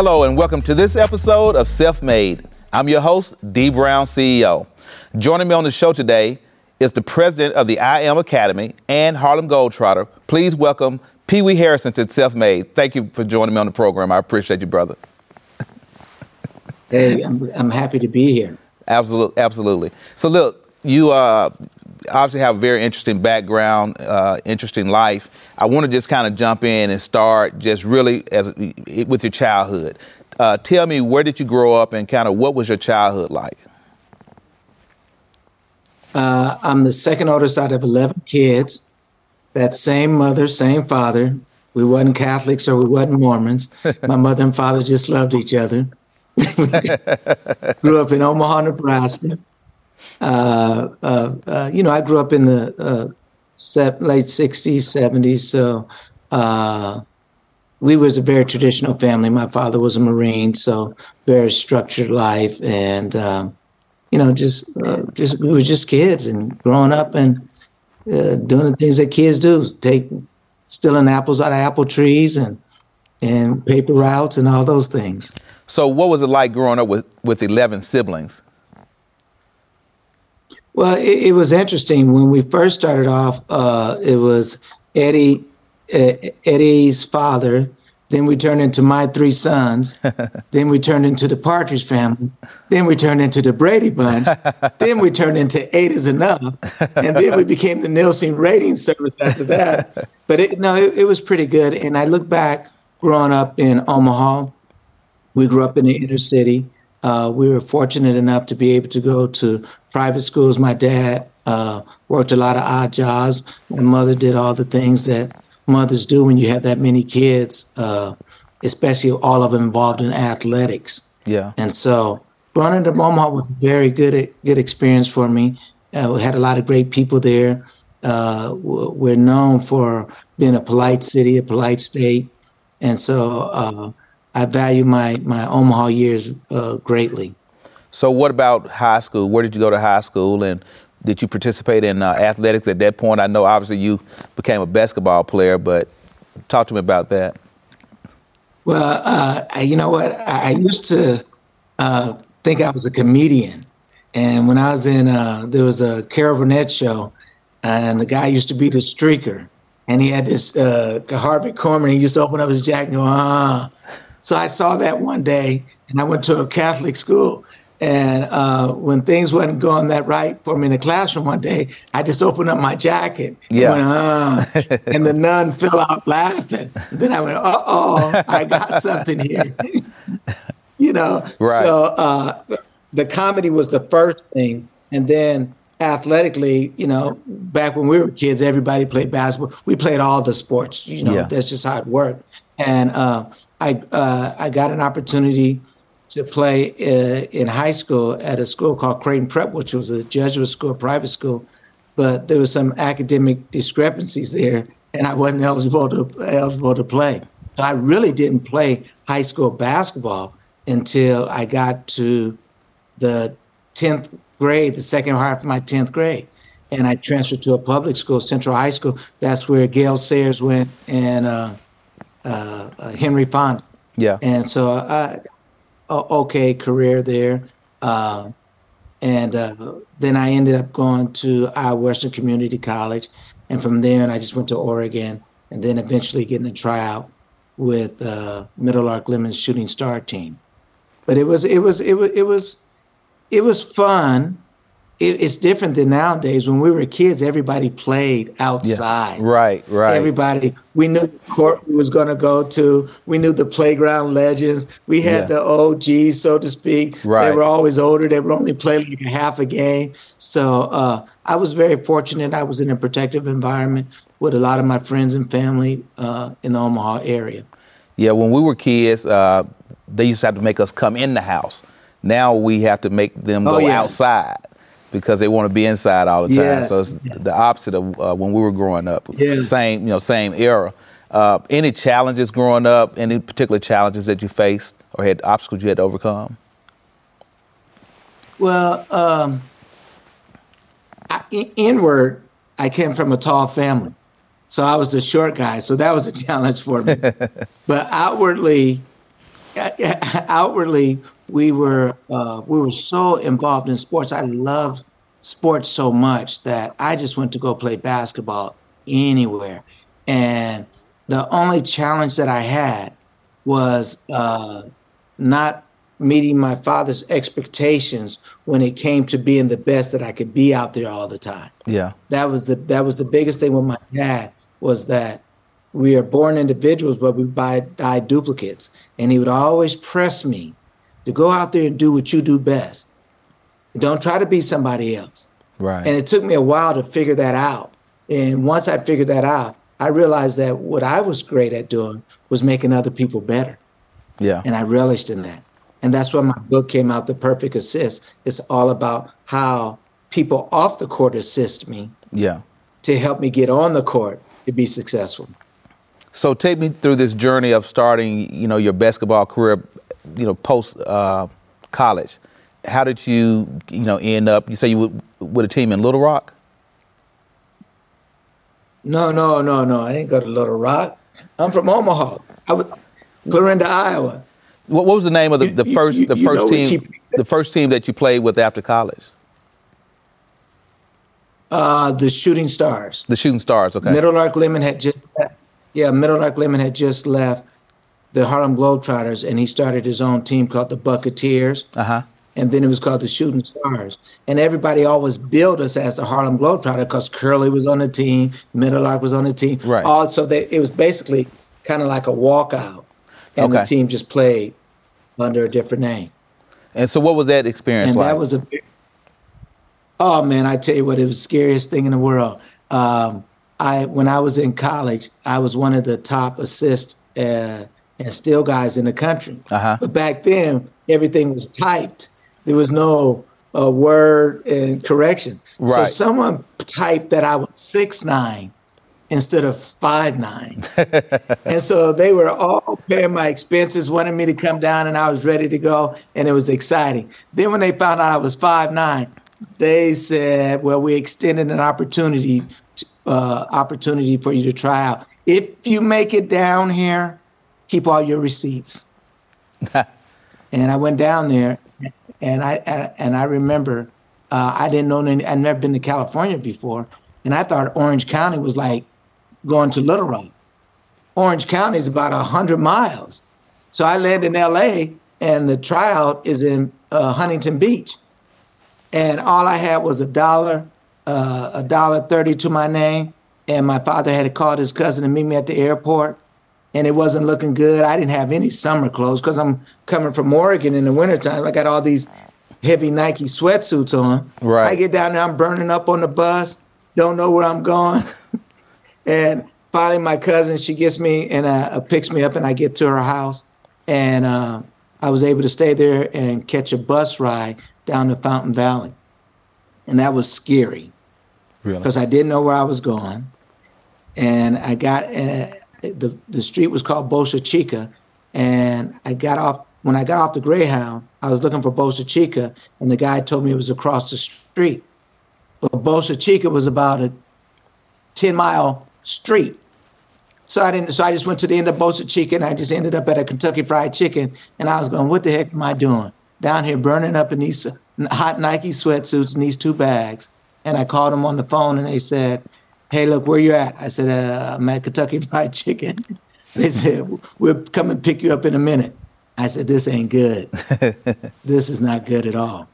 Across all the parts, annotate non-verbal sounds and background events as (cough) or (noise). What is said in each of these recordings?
Hello, and welcome to this episode of Self Made. I'm your host, Dee Brown, CEO. Joining me on the show today is the president of the I Am Academy and Harlem Globetrotter. Please welcome Pee Wee Harrison to Self Made. Thank you for joining me on the program. I appreciate you, brother. hey, I'm, I'm happy to be here. Absolutely, absolutely. So, look, you uh, obviously have a very interesting background, uh, interesting life. I want to just kind of jump in and start just really as with your childhood. Uh, tell me where did you grow up and kind of what was your childhood like? Uh, I'm the second oldest out of 11 kids. That same mother, same father. We wasn't Catholics or we wasn't Mormons. (laughs) My mother and father just loved each other. (laughs) grew up in Omaha, Nebraska. Uh, uh, uh, you know, I grew up in the uh, late 60s, 70s. So uh, we was a very traditional family. My father was a Marine, so very structured life. And, um, you know, just, uh, just we were just kids and growing up and doing the things that kids do, take stealing apples out of apple trees and, and paper routes and all those things. So, what was it like growing up with, with 11 siblings? Well, it, it was interesting when we first started off. Uh, it was Eddie, uh, Eddie's father. Then we turned into my three sons. (laughs) then we turned into the Partridge family. Then we turned into the Brady Bunch. (laughs) then we turned into Eight is Enough. And then we became the Nielsen rating service after that. But it, no, it, it was pretty good. And I look back growing up in Omaha. We grew up in the inner city. Uh, we were fortunate enough to be able to go to private schools. My dad uh, worked a lot of odd jobs. My mother did all the things that mothers do when you have that many kids, uh, especially all of them involved in athletics. Yeah. And so running up Omaha was a very good good experience for me. Uh, we had a lot of great people there. Uh, we're known for being a polite city, a polite state, and so uh, I value my my Omaha years uh, greatly. So, what about high school? Where did you go to high school, and did you participate in uh, athletics at that point? I know obviously you became a basketball player, but talk to me about that. Well, uh, you know what? I used to uh, think I was a comedian, and when I was in, uh, there was a Carol Burnett show, and the guy used to be the streaker, and he had this uh, Harvey Korman. He used to open up his jacket and go, ah. So I saw that one day, and I went to a Catholic school. And uh, when things wasn't going that right for me in the classroom one day, I just opened up my jacket. Yeah. Went, uh, and the (laughs) nun fell out laughing. Then I went, uh oh, I got something here. (laughs) you know? Right. So uh, the comedy was the first thing. And then athletically, you know, back when we were kids, everybody played basketball. We played all the sports. You know, yeah. that's just how it worked. And uh, I uh, I got an opportunity to play uh, in high school at a school called Creighton Prep, which was a Jesuit school, private school, but there was some academic discrepancies there, and I wasn't eligible to eligible to play. So I really didn't play high school basketball until I got to the tenth grade, the second half of my tenth grade, and I transferred to a public school, Central High School. That's where Gale Sayers went, and uh, uh, uh, Henry Fonda. Yeah. And so I, okay career there. Uh, and uh, then I ended up going to Iowa Western Community College. And from there, and I just went to Oregon and then eventually getting a tryout with uh, Meadowlark Lemon's Shooting Star team. But it was, it was, it was, it was, it was fun it, it's different than nowadays. When we were kids, everybody played outside. Yeah. Right, right. Everybody, we knew the court we was going to go to. We knew the playground legends. We had yeah. the OGs, so to speak. Right. They were always older. They would only play like a half a game. So uh, I was very fortunate. I was in a protective environment with a lot of my friends and family uh, in the Omaha area. Yeah, when we were kids, uh, they used to have to make us come in the house. Now we have to make them oh, go yeah. outside because they want to be inside all the time. Yes. So it's yes. the opposite of uh, when we were growing up. Yes. Same, you know, same era. Uh, any challenges growing up? Any particular challenges that you faced or had obstacles you had to overcome? Well, um, I, inward, I came from a tall family, so I was the short guy. So that was a (laughs) challenge for me. (laughs) but outwardly, (laughs) outwardly we were uh, we were so involved in sports. I loved sports so much that I just went to go play basketball anywhere. And the only challenge that I had was uh, not meeting my father's expectations when it came to being the best that I could be out there all the time. Yeah. That was the that was the biggest thing with my dad was that we are born individuals, but we buy, die duplicates. And he would always press me to go out there and do what you do best. Don't try to be somebody else. Right. And it took me a while to figure that out. And once I figured that out, I realized that what I was great at doing was making other people better. Yeah. And I relished in that. And that's why my book came out, The Perfect Assist. It's all about how people off the court assist me. Yeah. To help me get on the court to be successful. So take me through this journey of starting, you know, your basketball career, you know, post uh, college. How did you, you know, end up? You say you were with a team in Little Rock. No, no, no, no. I didn't go to Little Rock. I'm from Omaha. I was Clarinda, Iowa. What, what was the name of the, the you, first you, the first team keep, the first team that you played with after college? Uh, the Shooting Stars. The Shooting Stars. Okay. Middle Lark Lemon had just yeah, Meadowlark Lemon had just left the Harlem Globetrotters, and he started his own team called the Bucketeers. Uh-huh. And then it was called the Shooting Stars. And everybody always billed us as the Harlem Globetrotter because Curly was on the team, Meadowlark was on the team. Right. Also, they, it was basically kind of like a walkout, and okay. the team just played under a different name. And so, what was that experience and like? that was a. Oh man, I tell you what, it was the scariest thing in the world. Um, I when I was in college, I was one of the top assist uh, and still guys in the country. Uh-huh. But back then, everything was typed. There was no uh, word and correction. Right. So someone typed that I was six nine instead of five nine, (laughs) and so they were all paying my expenses, wanted me to come down, and I was ready to go, and it was exciting. Then when they found out I was five nine, they said, "Well, we extended an opportunity uh, opportunity for you to try out. If you make it down here, keep all your receipts. (laughs) and I went down there, and I and I remember uh, I didn't know any, I'd never been to California before, and I thought Orange County was like going to Little Rock. Orange County is about hundred miles, so I landed in L.A. and the tryout is in uh, Huntington Beach, and all I had was a dollar uh, a dollar thirty to my name, and my father had called his cousin to meet me at the airport, and it wasn't looking good. I didn't have any summer clothes because I'm coming from Oregon in the wintertime. I got all these heavy Nike sweatsuits on. Right. I get down there, I'm burning up on the bus, don't know where I'm going, (laughs) and finally my cousin she gets me and uh, picks me up, and I get to her house, and uh, I was able to stay there and catch a bus ride down to Fountain Valley, and that was scary because really? I didn't know where I was going, and I got uh, the the street was called Bolsa Chica, and I got off when I got off the Greyhound. I was looking for Bolsa Chica, and the guy told me it was across the street, but Bolsa Chica was about a ten mile street. So I didn't. So I just went to the end of Bolsa Chica, and I just ended up at a Kentucky Fried Chicken, and I was going, "What the heck am I doing down here, burning up in these hot Nike sweatsuits and these two bags?" and I called them on the phone and they said, "Hey, look, where you at?" I said, uh, "I'm at Kentucky (laughs) Fried Chicken." they said, "We'll come and pick you up in a minute." I said, "This ain't good. (laughs) this is not good at all."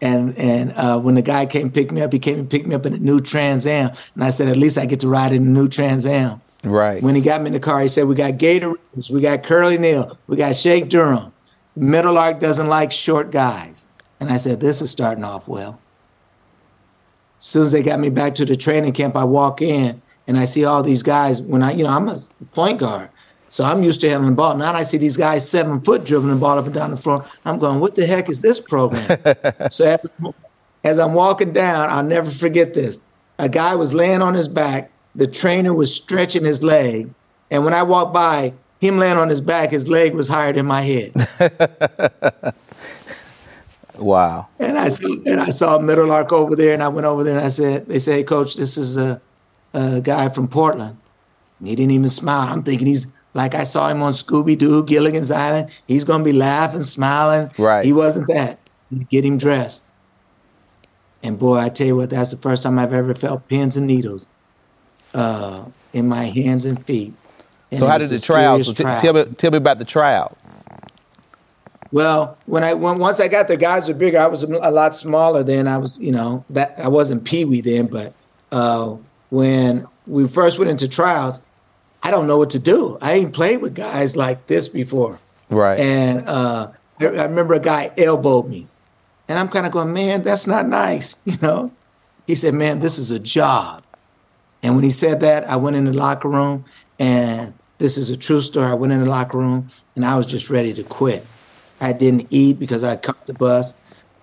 And and uh, when the guy came pick me up, he came and picked me up in a new Trans Am, and I said, "At least I get to ride in a new Trans Am." Right. When he got me in the car, he said, "We got Gator, we got Curly Neal, we got Shake Durham. Meadowlark doesn't like short guys." And I said, "This is starting off well." As soon as they got me back to the training camp, I walk in and I see all these guys. When I, you know, I'm a point guard, so I'm used to handling the ball. Now I see these guys seven foot dribbling the ball up and down the floor. I'm going, what the heck is this program? (laughs) so as, as I'm walking down, I'll never forget this. A guy was laying on his back. The trainer was stretching his leg, and when I walked by, him laying on his back, his leg was higher than my head. (laughs) Wow. And I saw, and I saw Meadowlark over there, and I went over there and I said, they say, hey, Coach, this is a, a guy from Portland. And he didn't even smile. I'm thinking he's like I saw him on Scooby Doo, Gilligan's Island. He's gonna be laughing, smiling. Right. He wasn't that. Get him dressed. And boy, I tell you what, that's the first time I've ever felt pins and needles uh, in my hands and feet. And so how did the trial? So t- tell me, tell me about the trial. Well, when I when, once I got there, guys were bigger. I was a lot smaller then. I was, you know, that I wasn't Pee Wee then. But uh, when we first went into trials, I don't know what to do. I ain't played with guys like this before. Right. And uh, I, I remember a guy elbowed me, and I'm kind of going, man, that's not nice, (laughs) you know. He said, man, this is a job. And when he said that, I went in the locker room, and this is a true story. I went in the locker room, and I was just ready to quit. I didn't eat because I caught the bus.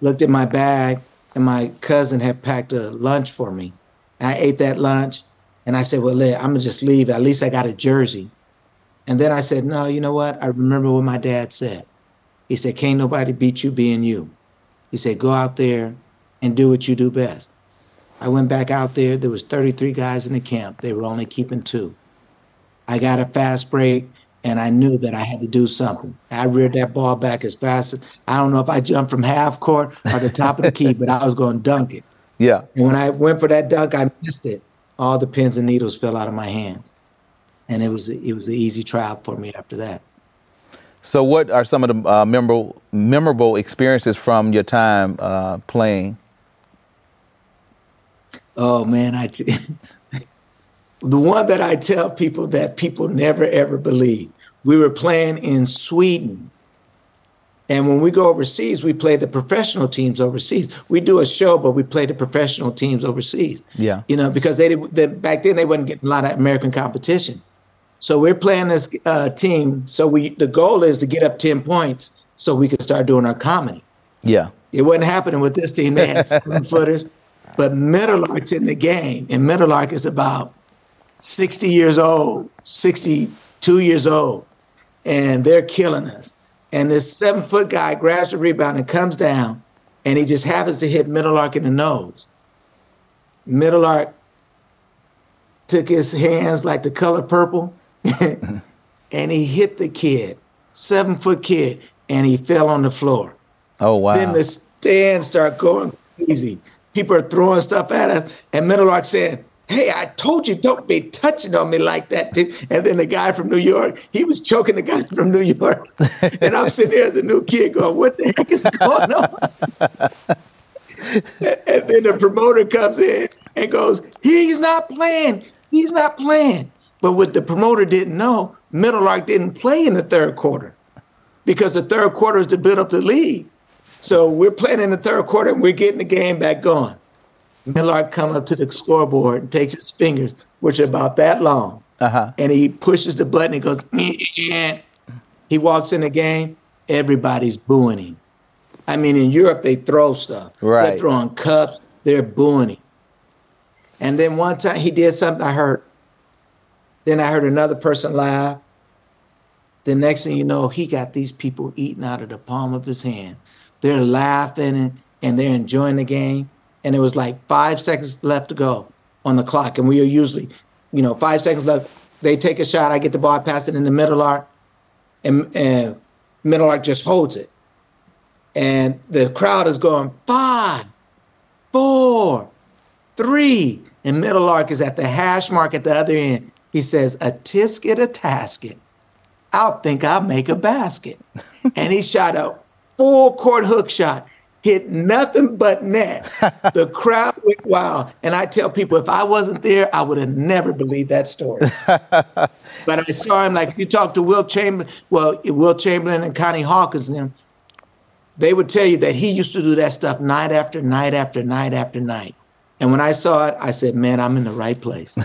Looked at my bag, and my cousin had packed a lunch for me. I ate that lunch, and I said, "Well, I'm gonna just leave. At least I got a jersey." And then I said, "No, you know what? I remember what my dad said. He said, "Can't nobody beat you being you." He said, "Go out there and do what you do best." I went back out there. There was 33 guys in the camp. They were only keeping two. I got a fast break and I knew that I had to do something. I reared that ball back as fast as I don't know if I jumped from half court or the top of the key, but I was going to dunk it. Yeah. And when I went for that dunk, I missed it. All the pins and needles fell out of my hands, and it was it was an easy trial for me after that. So, what are some of the uh, memorable memorable experiences from your time uh, playing? Oh man, I t- (laughs) the one that I tell people that people never ever believe. We were playing in Sweden. And when we go overseas, we play the professional teams overseas. We do a show, but we play the professional teams overseas. Yeah. You know, because they, they back then they wasn't getting a lot of American competition. So we're playing this uh, team. So we the goal is to get up 10 points so we can start doing our comedy. Yeah. It wasn't happening with this team. They had (laughs) seven footers, but Meadowlark's in the game. And Meadowlark is about 60 years old, 62 years old, and they're killing us. And this seven foot guy grabs the rebound and comes down, and he just happens to hit Meadowlark in the nose. Meadowlark took his hands like the color purple, (laughs) and he hit the kid, seven foot kid, and he fell on the floor. Oh wow! Then the stands start going crazy. People are throwing stuff at us, and Meadowlark saying, Hey, I told you don't be touching on me like that, dude. And then the guy from New York, he was choking the guy (laughs) from New York. and I'm sitting there as a new kid going, What the heck is going on? (laughs) and then the promoter comes in and goes, He's not playing. He's not playing. But what the promoter didn't know, Meadowlark didn't play in the third quarter because the third quarter is to build up the lead. So we're playing in the third quarter and we're getting the game back going. Meadowlark comes up to the scoreboard and takes his fingers, which are about that long, uh-huh. and he pushes the button. He goes, and he walks in the game. Everybody's booing him. I mean, in Europe, they throw stuff. Right. They're throwing cups. They're booing him. And then one time he did something I heard. Then I heard another person laugh. The next thing you know, he got these people eating out of the palm of his hand. They're laughing and, and they're enjoying the game and it was like five seconds left to go on the clock. And we are usually, you know, five seconds left. They take a shot. I get the ball, pass it in the Meadowlark, and, and Meadowlark just holds it. And the crowd is going five, four, three, and Meadowlark is at the hash mark at the other end. He says, "A tisket, a tasket. I'll think I'll make a basket." (laughs) and he shot a full court hook shot hit nothing but net. (laughs) the crowd went wild. And I tell people, if I wasn't there, I would have never believed that story. (laughs) but I saw him like if you talk to Wilt Chamberlain, well, Wilt Chamberlain and Connie Hawkins and them, they would tell you that he used to do that stuff night after night after night after night. And when I saw it, I said, man, I'm in the right place.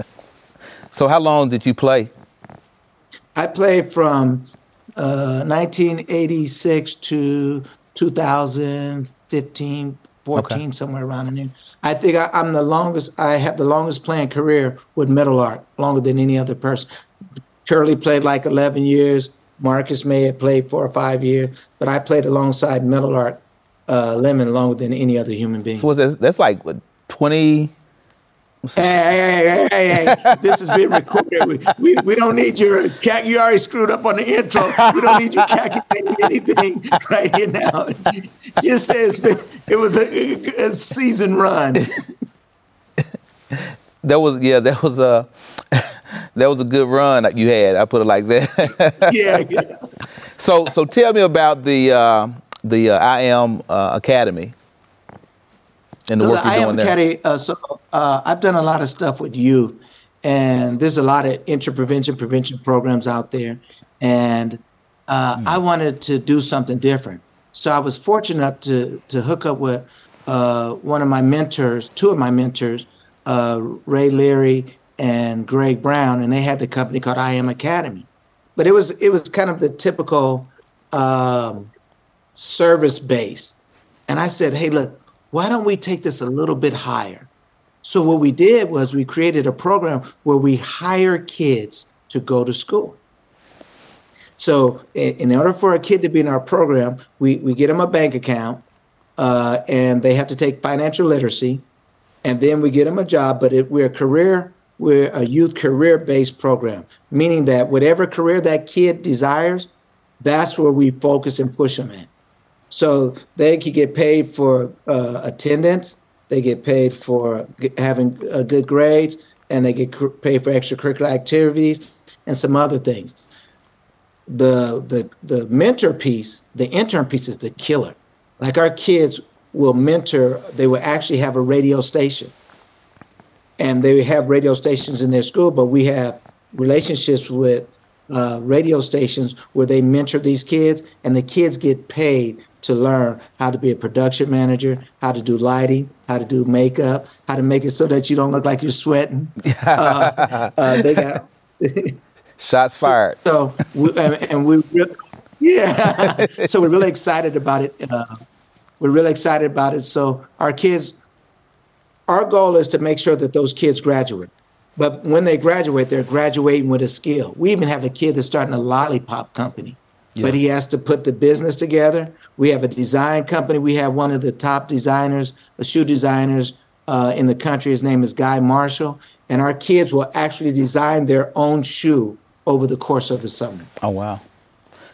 (laughs) so how long did you play? I played from uh, 1986 to 2015, 14, okay. somewhere around there. I think I, am the longest. I have the longest playing career with Meadowlark, longer than any other person. Curly played like 11 years. Marcus May had played four or five years, but I played alongside Meadowlark uh, Lemon longer than any other human being. So that, that's like what, 20, Hey, hey, hey, hey, hey, this is being recorded. We, we, we don't need your, cat. you already screwed up on the intro. We don't need you calculating anything (laughs) right here now. Just says it was a, a season run. That was, yeah, that was a, (laughs) that was a good run that you had. I put it like that. (laughs) yeah, yeah. So, so tell me about the, uh, the uh, I Am uh, Academy and the so work the you're doing there. Academy, uh, so uh, I've done a lot of stuff with youth, and there's a lot of interprevention prevention programs out there, and uh, mm. I wanted to do something different. So I was fortunate enough to to hook up with uh, one of my mentors, two of my mentors, uh, Ray Leary and Greg Brown, and they had the company called I Am Academy. But it was it was kind of the typical um, service base, and I said, "Hey, look, why don't we take this a little bit higher?" So what we did was we created a program where we hire kids to go to school. So in order for a kid to be in our program, we, we get them a bank account uh, and they have to take financial literacy and then we get them a job, but it, we're a career, we're a youth career based program, meaning that whatever career that kid desires, that's where we focus and push them in. So they can get paid for uh, attendance, they get paid for having uh, good grades, and they get cr- paid for extracurricular activities and some other things. The the the mentor piece, the intern piece, is the killer. Like our kids will mentor. They will actually have a radio station, and they have radio stations in their school. But we have relationships with uh, radio stations where they mentor these kids, and the kids get paid to learn how to be a production manager, how to do lighting, how to do makeup, how to make it so that you don't look like you're sweating. (laughs) uh, uh, they got (laughs) shots fired. So, so we, and, and, we, yeah. (laughs) so we're really excited about it. Uh, we're really excited about it. So our kids, our goal is to make sure that those kids graduate. But when they graduate, they're graduating with a skill. We even have a kid that's starting a lollipop company yeah. but he has to put the business together. We have a design company. We have one of the top designers, the shoe designers uh, in the country. His name is Guy Marshall, and our kids will actually design their own shoe over the course of the summer. Oh wow!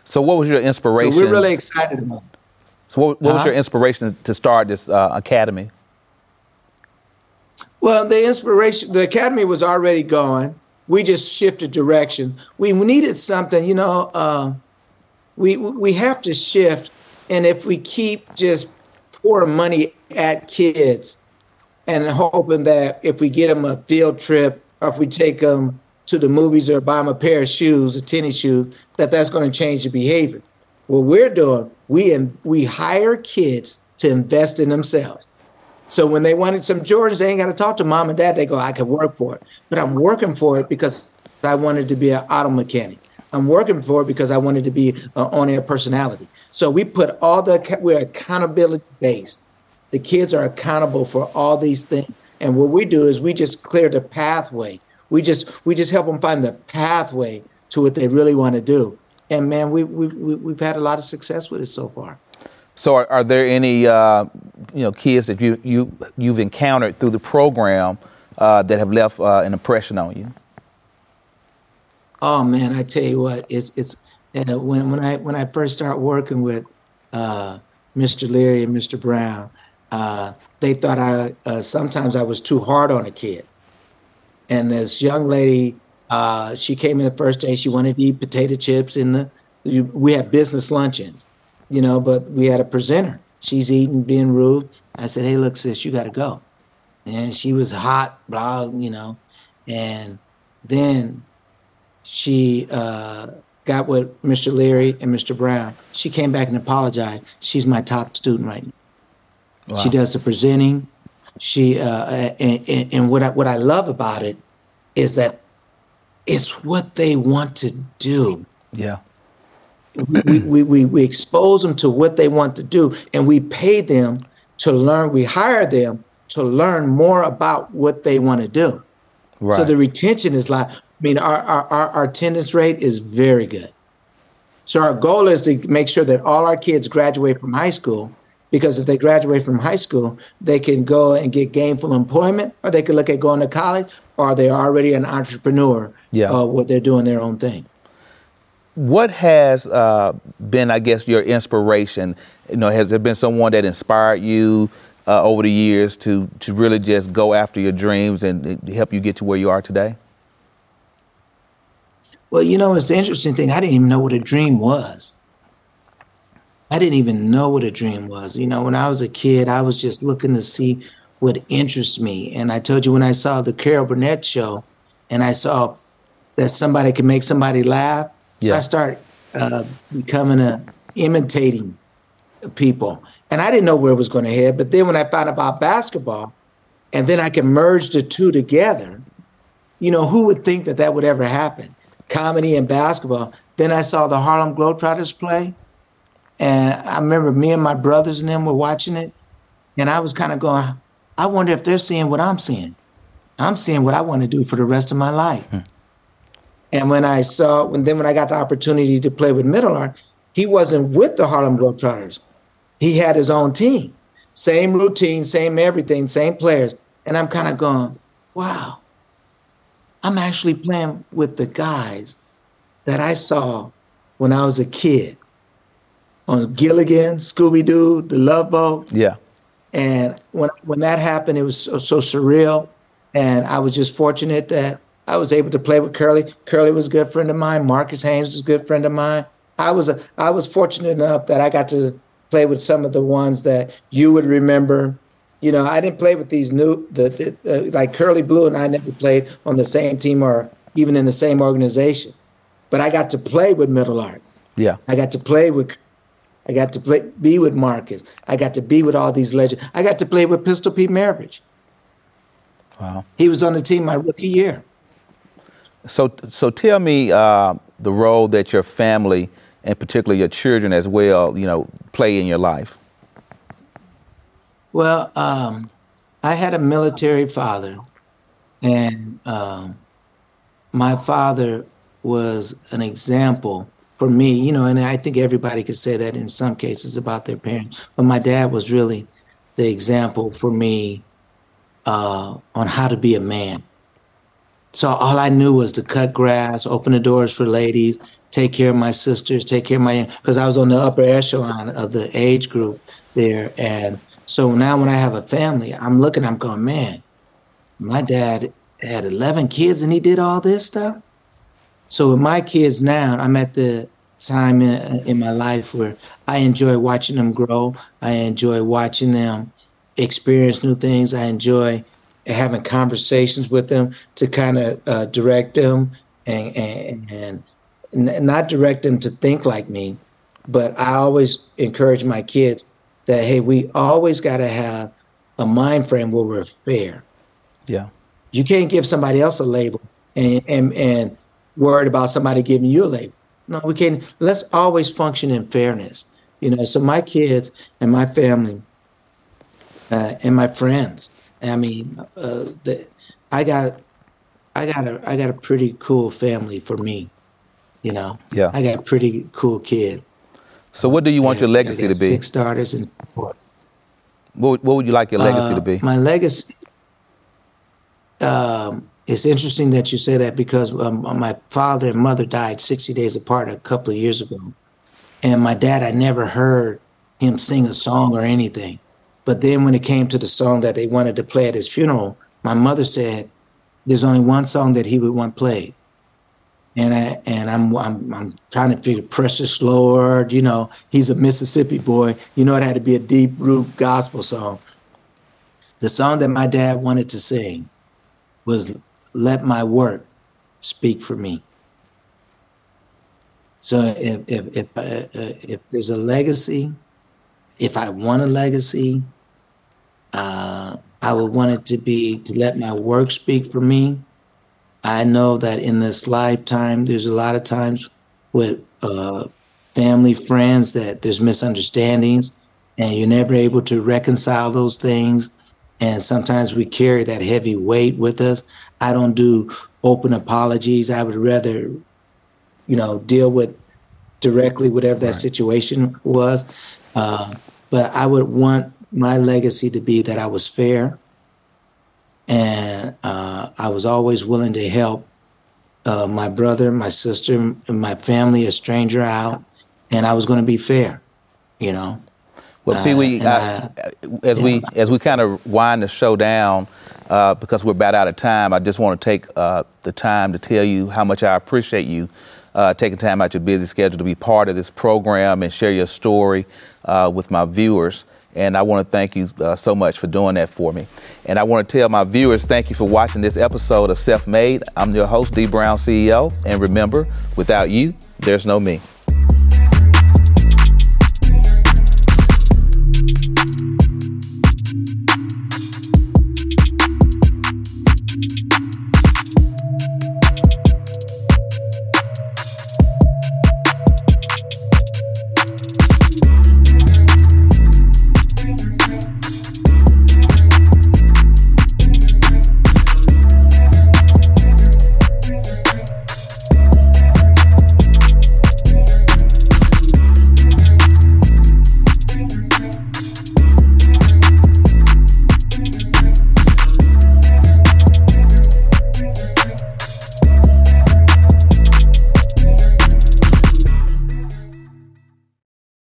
So what was your inspiration? So we're really excited about. It. So what, what uh-huh. was your inspiration to start this uh, academy? Well, the inspiration, the academy was already going. We just shifted direction. We needed something, you know. Uh, we we have to shift and if we keep just pouring money at kids and hoping that if we get them a field trip or if we take them to the movies or buy them a pair of shoes, a tennis shoe, that that's going to change the behavior. What we're doing, we we hire kids to invest in themselves. So when they wanted some Jordans, they ain't got to talk to mom and dad. They go, I can work for it, but I'm working for it because I wanted to be an auto mechanic. I'm working for it because I wanted to be an on-air personality. So we put all the we're accountability based. The kids are accountable for all these things, and what we do is we just clear the pathway. We just we just help them find the pathway to what they really want to do. And man, we we, we have had a lot of success with it so far. So, are, are there any uh, you know kids that you you you've encountered through the program uh, that have left uh, an impression on you? Oh man, I tell you what, it's it's you know, when when I when I first start working with uh, Mr. Leary and Mr. Brown, uh, they thought I uh, sometimes I was too hard on a kid. And this young lady, uh, she came in the first day. She wanted to eat potato chips in the. We had business luncheons, you know, but we had a presenter. She's eating, being rude. I said, "Hey, look, sis, you got to go." And she was hot, blah, you know, and then she uh, got with Mr. Leary and Mr. Brown. She came back and apologized. She's my top student right now. Wow. She does the presenting. She uh, and, and what I, what I love about it is that it's what they want to do. Yeah. we, we, we, we expose them to what they want to do and we pay them to learn. We hire them to learn more about what they want to do. Right. So the retention is like mean, our, our, our attendance rate is very good. So our goal is to make sure that all our kids graduate from high school because if they graduate from high school, they can go and get gainful employment, or they can look at going to college, or they're already an entrepreneur, yeah. uh, where they're doing their own thing. What has uh, been, I guess, your inspiration? You know, has there been someone that inspired you uh, over the years to to really just go after your dreams and help you get to where you are today? Well, you know, it's the interesting thing. I didn't even know what a dream was. I didn't even know what a dream was. You know, when I was a kid, I was just looking to see what interests me. And I told you when I saw the Carol Burnett show and I saw that somebody could make somebody laugh, so I started uh, becoming a imitating people. And I didn't know where it was going to head. But then when I found about basketball, and then I could merge the two together, you know, who would think that that would ever happen? Comedy and basketball. Then I saw the Harlem Globetrotters play, and I remember me and my brothers and them were watching it. And I was kind of going, I wonder if they're seeing what I'm seeing. I'm seeing what I want to do for the rest of my life. Hmm. And when I saw, when then when I got the opportunity to play with Meadowlark, he wasn't with the Harlem Globetrotters. He had his own team, same routine, same everything, same players. And I'm kind of going, wow, I'm actually playing with the guys that I saw when I was a kid on Gilligan, Scooby Doo, The Love Boat. Yeah. And when when that happened, it was so, so, surreal. And I was just fortunate that I was able to play with Curly. Curly was a good friend of mine. Marques Haynes was a good friend of mine. I was a, I was fortunate enough that I got to play with some of the ones that you would remember. You know, I didn't play with these new the, the like Curly Blue and I never played on the same team or even in the same organization. But I got to play with Meadowlark. Yeah. I got to play with I got to play, be with Marcus. I got to be with all these legends. I got to play with Pistol Pete Maravich. Wow. He was on the team my rookie year. So, so tell me uh, the role that your family, and particularly your children as well, you know, play in your life. Well, um, I had a military father, and um, my father was an example for me, you know, and I think everybody could say that in some cases about their parents. But my dad was really the example for me uh, on how to be a man. So all I knew was to cut grass, open the doors for ladies, take care of my sisters, take care of my because I was on the upper echelon of the age group there. And so now when I have a family, I'm looking, I'm going, man, my dad had 11 kids and he did all this stuff. So with my kids now, I'm at the time in, in my life where I enjoy watching them grow. I enjoy watching them experience new things. I enjoy having conversations with them to kind of uh, direct them and, and, and not direct them to think like me, but I always encourage my kids that hey, we always got to have a mind frame where we're fair. Yeah, you can't give somebody else a label and and and worried about somebody giving you a label. No, we can. Let's always function in fairness. You know, so my kids and my family uh, and my friends. I mean, uh, the, I got, I got a, I got a pretty cool family for me. You know, yeah, I got a pretty cool kid. So, what do you want your legacy to be? Six starters and what? What, what would you like your legacy uh, to be? My legacy. Um, it's interesting that you say that because um, my father and mother died 60 days apart a couple of years ago. And my dad, I never heard him sing a song or anything. But then when it came to the song that they wanted to play at his funeral, my mother said, there's only one song that he would want played. And I and I'm I'm I'm trying to figure Precious Lord, you know, he's a Mississippi boy. You know it had to be a deep root gospel song. The song that my dad wanted to sing was let my work speak for me. So if if if, uh, uh, if there's a legacy, if I want a legacy, uh, I would want it to be to let my work speak for me. I know that in this lifetime, there's a lot of times with uh, family, friends that there's misunderstandings, and you're never able to reconcile those things. And sometimes we carry that heavy weight with us. I don't do open apologies. I would rather, you know, deal with directly whatever that right. situation was. Uh, but I would want my legacy to be that I was fair and uh, I was always willing to help uh, my brother, my sister, and my family, a stranger out, and I was going to be fair, you know. Well, Pee Wee, uh, as yeah. we as we kind of wind the show down, uh, because we're about out of time, I just want to take uh, the time to tell you how much I appreciate you uh, taking time out your busy schedule to be part of this program and share your story uh, with my viewers. And I want to thank you uh, so much for doing that for me. And I want to tell my viewers thank you for watching this episode of Self Made. I'm your host, Dee Brown CEO. And remember, without you, there's no me.